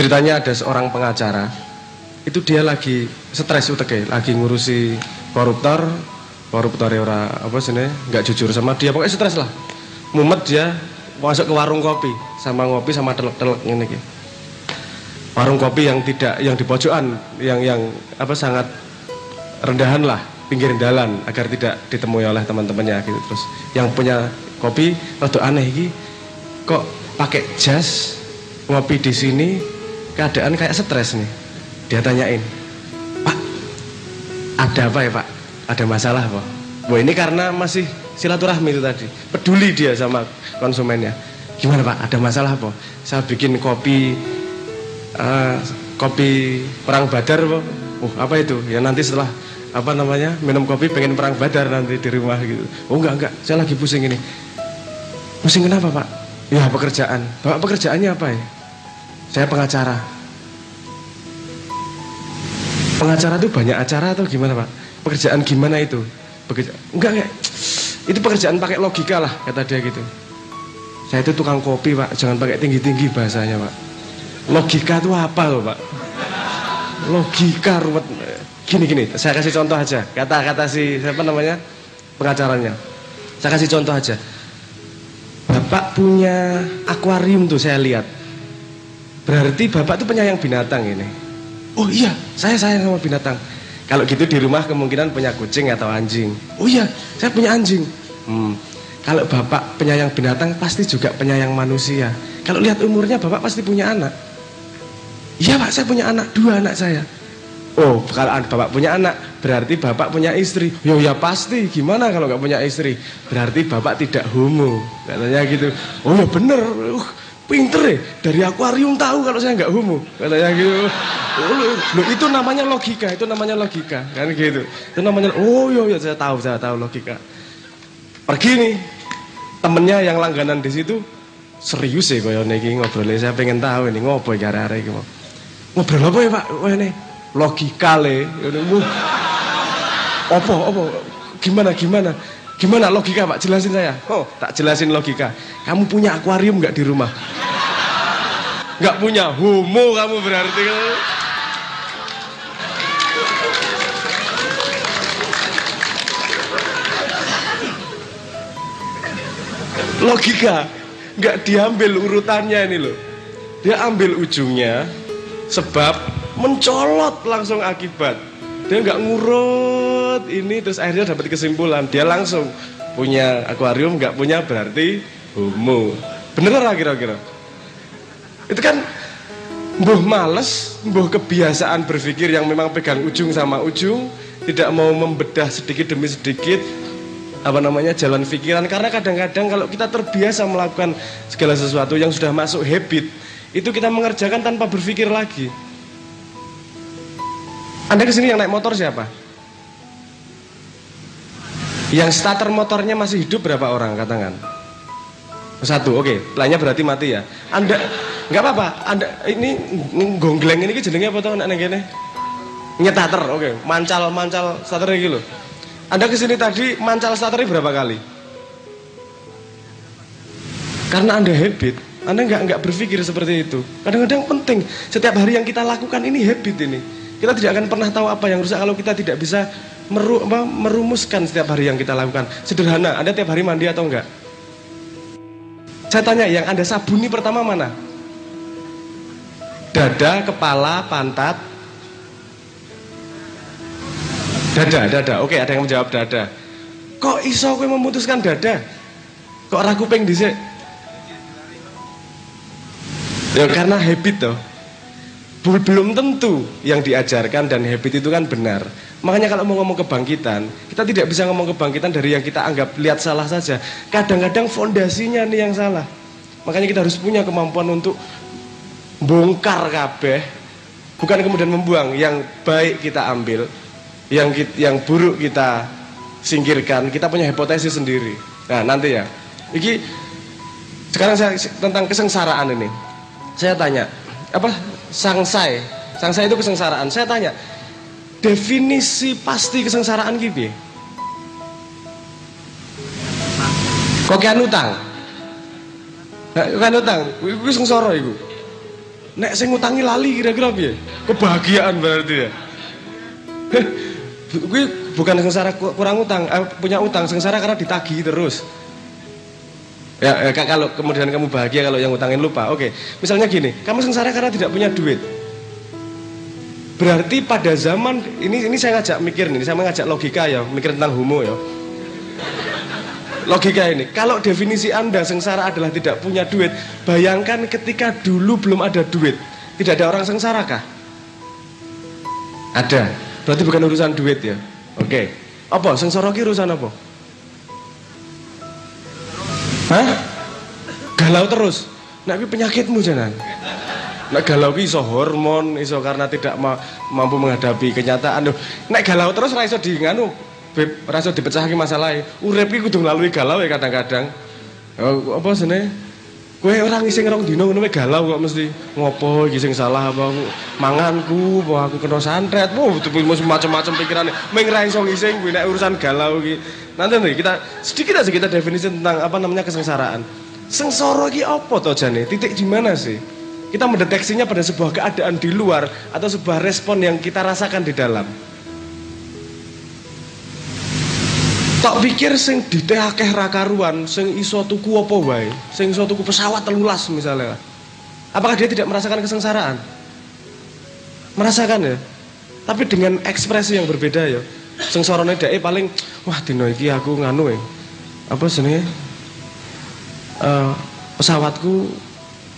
ceritanya ada seorang pengacara. Itu dia lagi stres uteke lagi ngurusi koruptor. Koruptor ora apa sih nggak jujur sama dia. Pokoknya stres lah. Mumet dia masuk ke warung kopi sama ngopi sama telek-telek ini gitu. warung kopi yang tidak yang di pojokan yang yang apa sangat rendahan lah pinggir jalan agar tidak ditemui oleh teman-temannya gitu. Terus yang punya kopi rada aneh iki kok pakai jas ngopi di sini keadaan kayak stres nih. Dia tanyain pak ada apa ya pak? Ada masalah pak? Wah ini karena masih silaturahmi itu tadi. Peduli dia sama konsumennya. Gimana pak? Ada masalah apa saya bikin kopi uh, kopi perang badar pak. Oh apa itu? Ya nanti setelah apa namanya minum kopi pengen perang badar nanti di rumah gitu. Oh enggak enggak. Saya lagi pusing ini. Pusing kenapa pak? Ya pekerjaan. Bapak pekerjaannya apa ya saya pengacara. Pengacara itu banyak acara atau gimana pak? Pekerjaan gimana itu? Bekerja, enggak enggak. Itu pekerjaan pakai logika lah kata dia gitu. Saya itu tukang kopi pak. Jangan pakai tinggi tinggi bahasanya pak. Logika itu apa loh pak? Logika ruwet. Gini gini, saya kasih contoh aja. Kata-kata si siapa namanya? Pengacaranya. Saya kasih contoh aja. Bapak punya akuarium tuh saya lihat. Berarti bapak tuh penyayang binatang ini. Oh iya, saya sayang sama binatang. Kalau gitu di rumah kemungkinan punya kucing atau anjing. Oh iya, saya punya anjing. Hmm. Kalau bapak penyayang binatang pasti juga penyayang manusia. Kalau lihat umurnya bapak pasti punya anak. Iya pak, saya punya anak dua anak saya. Oh, kalau bapak punya anak, berarti bapak punya istri. Yo ya pasti, gimana kalau nggak punya istri? Berarti bapak tidak homo. Katanya gitu. Oh ya bener. Uh, pinter ya. Dari akuarium tahu kalau saya nggak homo. Katanya gitu. Oh, loh, itu namanya logika, itu namanya logika. Kan gitu. Itu namanya, oh yo ya saya tahu, saya tahu logika. Pergi nih, temennya yang langganan di situ serius ya kaya niki ngobrolnya saya pengen tahu ini ngobrol ya arek-arek iki ngobrol apa ya Pak wah nih logika le opo opo gimana gimana gimana logika pak? Jelasin saya. Oh. Tak jelasin logika. Kamu punya akuarium nggak di rumah? Nggak punya. Homo kamu berarti. Logika. Nggak diambil urutannya ini loh. Dia ambil ujungnya sebab mencolot langsung akibat. Dia nggak ngurut ini terus akhirnya dapat kesimpulan. Dia langsung punya akuarium nggak punya berarti homo. Bener lah kira-kira. Itu kan mbuh males mbuh kebiasaan berpikir yang memang pegang ujung sama ujung tidak mau membedah sedikit demi sedikit apa namanya jalan pikiran. Karena kadang-kadang kalau kita terbiasa melakukan segala sesuatu yang sudah masuk habit itu kita mengerjakan tanpa berpikir lagi. Anda ke sini yang naik motor siapa? Yang starter motornya masih hidup berapa orang katakan? Satu, oke. Okay. Lainnya berarti mati ya. Anda nggak apa-apa. Anda ini gongleng ini jenenge apa tau anak gini? Nyetater, oke. Okay. Mancal mancal starter gitu. Anda ke sini tadi mancal starter berapa kali? Karena Anda habit, Anda nggak nggak berpikir seperti itu. Kadang-kadang penting. Setiap hari yang kita lakukan ini habit ini. Kita tidak akan pernah tahu apa yang rusak kalau kita tidak bisa meru, apa, merumuskan setiap hari yang kita lakukan. Sederhana, Anda tiap hari mandi atau enggak? Saya tanya, yang Anda sabuni pertama mana? Dada, kepala, pantat. Dada, dada. Oke, ada yang menjawab dada. Kok iso gue memutuskan dada? Kok ragu peng dhisik? Ya karena habit toh belum tentu yang diajarkan dan habit itu kan benar. Makanya kalau mau ngomong kebangkitan, kita tidak bisa ngomong kebangkitan dari yang kita anggap lihat salah saja. Kadang-kadang fondasinya nih yang salah. Makanya kita harus punya kemampuan untuk bongkar kabeh, bukan kemudian membuang. Yang baik kita ambil, yang yang buruk kita singkirkan. Kita punya hipotesis sendiri. Nah nanti ya, iki sekarang saya tentang kesengsaraan ini. Saya tanya, apa sangsai. Sangsai itu kesengsaraan. Saya tanya, definisi pasti kesengsaraan gitu Kokian utang. Kokian utang, itu sengsara itu. nek sing ngutangi lali kira-kira piye? Kebahagiaan berarti ya. Gue bukan sengsara kurang utang, eh, punya utang, sengsara karena ditagih terus. Ya, eh, kalau kemudian kamu bahagia kalau yang utangin lupa. Oke, misalnya gini, kamu sengsara karena tidak punya duit. Berarti pada zaman ini ini saya ngajak mikir nih, saya ngajak logika ya, mikir tentang homo ya. Logika ini, kalau definisi Anda sengsara adalah tidak punya duit, bayangkan ketika dulu belum ada duit, tidak ada orang sengsara kah? Ada. Berarti bukan urusan duit ya. Oke. Apa? Sengsara ki urusan apa? Hah? Galau terus. Nah, penyakitmu jangan. Nek galau iso hormon, iso karena tidak ma mampu menghadapi kenyataan. Duh, nek galau terus ra iso di nganu, beb, ra iso dipecahke masalahe. Urip ki kudu melalui galau ya kadang-kadang. Oh, apa sene? Kowe orang iseng rong dino ngono galau kok mesti ngopo iki sing salah apa aku manganku apa aku kena santet. Wah, macam-macam pikirane. Ming ra iso ngising kuwi nek urusan galau iki. Nanti nih kita sedikit aja kita definisi tentang apa namanya kesengsaraan. Sengsara iki apa to jane? Titik di mana sih? Kita mendeteksinya pada sebuah keadaan di luar atau sebuah respon yang kita rasakan di dalam. Tak pikir sing ditehakeh rakaruan, sing iso tuku apa wae, sing iso tuku pesawat telulas misalnya. Apakah dia tidak merasakan kesengsaraan? Merasakan ya. Tapi dengan ekspresi yang berbeda ya. Sengsorone dhek paling wah dino iki aku nganu ya. Apa senenge? Uh, pesawatku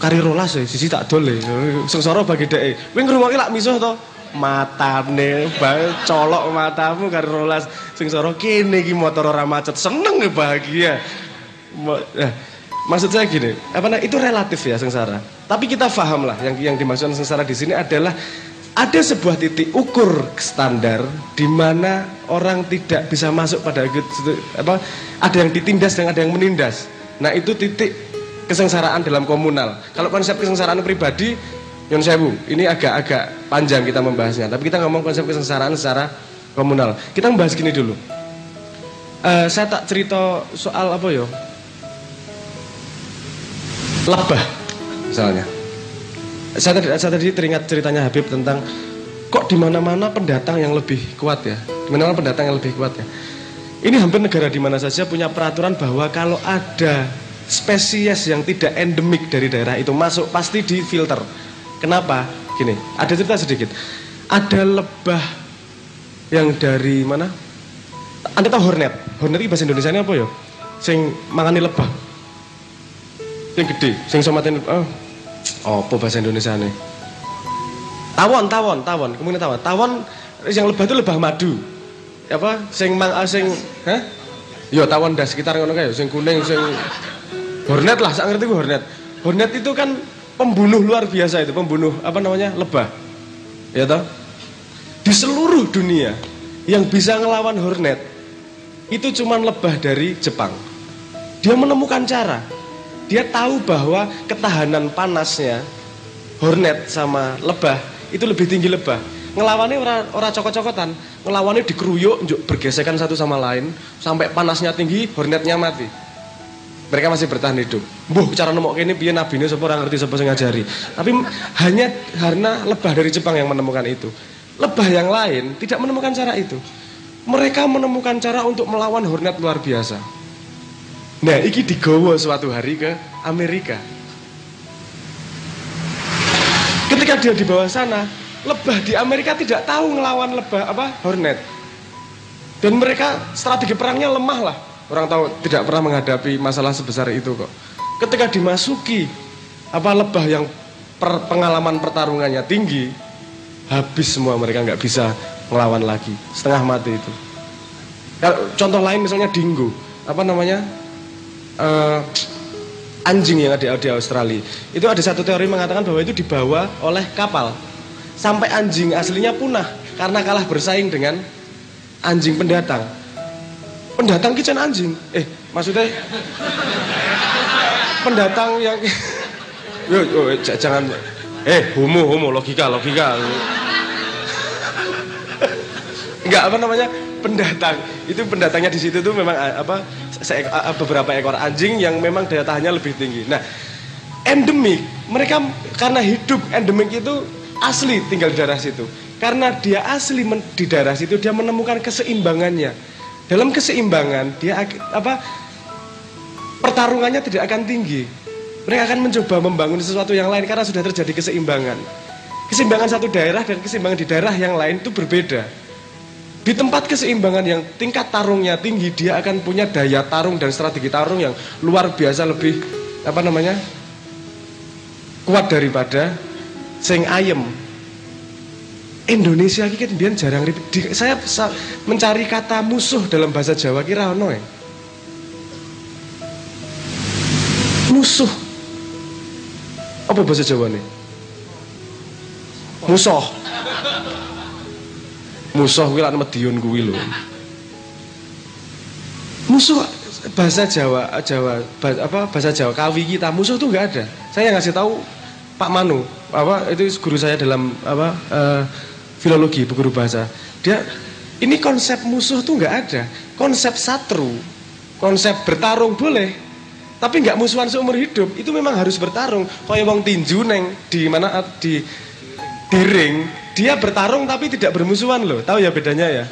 kari rolas ya, sisi tak dole. Sengsara bagi dhek. Kowe ngrungokke lak misuh to? Matane bae colok matamu kari rolas. Sengsara kene iki motor ora macet. Seneng ya bahagia. Nah, maksud saya gini, apa nah, itu relatif ya sengsara. Tapi kita paham lah yang yang dimaksudkan sengsara di sini adalah ada sebuah titik ukur standar di mana orang tidak bisa masuk pada apa ada yang ditindas dan ada yang menindas. Nah, itu titik kesengsaraan dalam komunal. Kalau konsep kesengsaraan pribadi, Yon Sewu, ini agak-agak panjang kita membahasnya. Tapi kita ngomong konsep kesengsaraan secara komunal. Kita membahas gini dulu. Uh, saya tak cerita soal apa yo? Lebah, misalnya. Saya tadi, saya tadi teringat ceritanya Habib tentang kok di mana-mana pendatang yang lebih kuat ya. Di mana-mana pendatang yang lebih kuat ya. Ini hampir negara di mana saja punya peraturan bahwa kalau ada spesies yang tidak endemik dari daerah itu masuk pasti difilter. Kenapa? Gini, ada cerita sedikit. Ada lebah yang dari mana? Anda tahu hornet? Hornet itu bahasa Indonesia ini apa ya? Sing mangani lebah. Sing gede, sing somatin oh. Oh, apa bahasa Indonesia ini? Tawon, tawon, tawon. Kemudian tawon. Tawon yang lebah itu lebah madu. Apa? Sing mang ah, sing, hah? Yo tawon dah sekitar ngono kae, sing kuning, sing Hornet lah, saya ngerti gue hornet. Hornet itu kan pembunuh luar biasa itu, pembunuh apa namanya lebah, ya toh. Di seluruh dunia yang bisa ngelawan hornet itu cuma lebah dari Jepang. Dia menemukan cara. Dia tahu bahwa ketahanan panasnya hornet sama lebah itu lebih tinggi lebah. Ngelawannya orang ora cokot-cokotan, ngelawannya dikeruyuk, bergesekan satu sama lain sampai panasnya tinggi, hornetnya mati mereka masih bertahan hidup. Buh, cara nemok ini piye nabi ini sapa ngerti sapa sing ngajari. Tapi hanya karena lebah dari Jepang yang menemukan itu. Lebah yang lain tidak menemukan cara itu. Mereka menemukan cara untuk melawan hornet luar biasa. Nah, iki digawa suatu hari ke Amerika. Ketika dia di bawah sana, lebah di Amerika tidak tahu ngelawan lebah apa hornet. Dan mereka strategi perangnya lemah lah Orang tahu tidak pernah menghadapi masalah sebesar itu kok. Ketika dimasuki apa lebah yang per, pengalaman pertarungannya tinggi, habis semua mereka nggak bisa melawan lagi, setengah mati itu. Contoh lain misalnya dinggo, apa namanya uh, anjing yang ada di Australia. Itu ada satu teori mengatakan bahwa itu dibawa oleh kapal sampai anjing aslinya punah karena kalah bersaing dengan anjing pendatang pendatang kitchen anjing. Eh maksudnya? Pendatang yang yo, yo jangan. Eh homo homo logika logika. Enggak apa namanya? Pendatang. Itu pendatangnya di situ tuh memang eh, apa beberapa ekor anjing yang memang daya tahannya lebih tinggi. Nah endemik. Mereka karena hidup endemik itu asli tinggal di daerah situ. Karena dia asli di daerah situ dia menemukan keseimbangannya. Dalam keseimbangan dia apa pertarungannya tidak akan tinggi. Mereka akan mencoba membangun sesuatu yang lain karena sudah terjadi keseimbangan. Keseimbangan satu daerah dan keseimbangan di daerah yang lain itu berbeda. Di tempat keseimbangan yang tingkat tarungnya tinggi, dia akan punya daya tarung dan strategi tarung yang luar biasa lebih apa namanya kuat daripada sing ayem. Indonesia ini kan biar jarang di, saya mencari kata musuh dalam bahasa Jawa kira ono ya. Musuh. Apa bahasa Jawa nih? Musuh musuh kuwi lan Medion lho. Musuh bahasa Jawa Jawa apa bahasa Jawa kawi kita musuh tuh nggak ada. Saya ngasih tahu Pak Manu apa itu guru saya dalam apa uh, filologi guru bahasa. Dia ini konsep musuh tuh nggak ada. Konsep satru, konsep bertarung boleh, tapi nggak musuhan seumur hidup. Itu memang harus bertarung. Kayak wong tinju neng di mana di di ring dia bertarung tapi tidak bermusuhan loh. Tahu ya bedanya ya?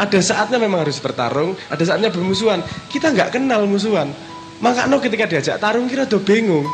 Ada saatnya memang harus bertarung, ada saatnya bermusuhan. Kita nggak kenal musuhan. Maka no ketika diajak tarung kira udah bingung.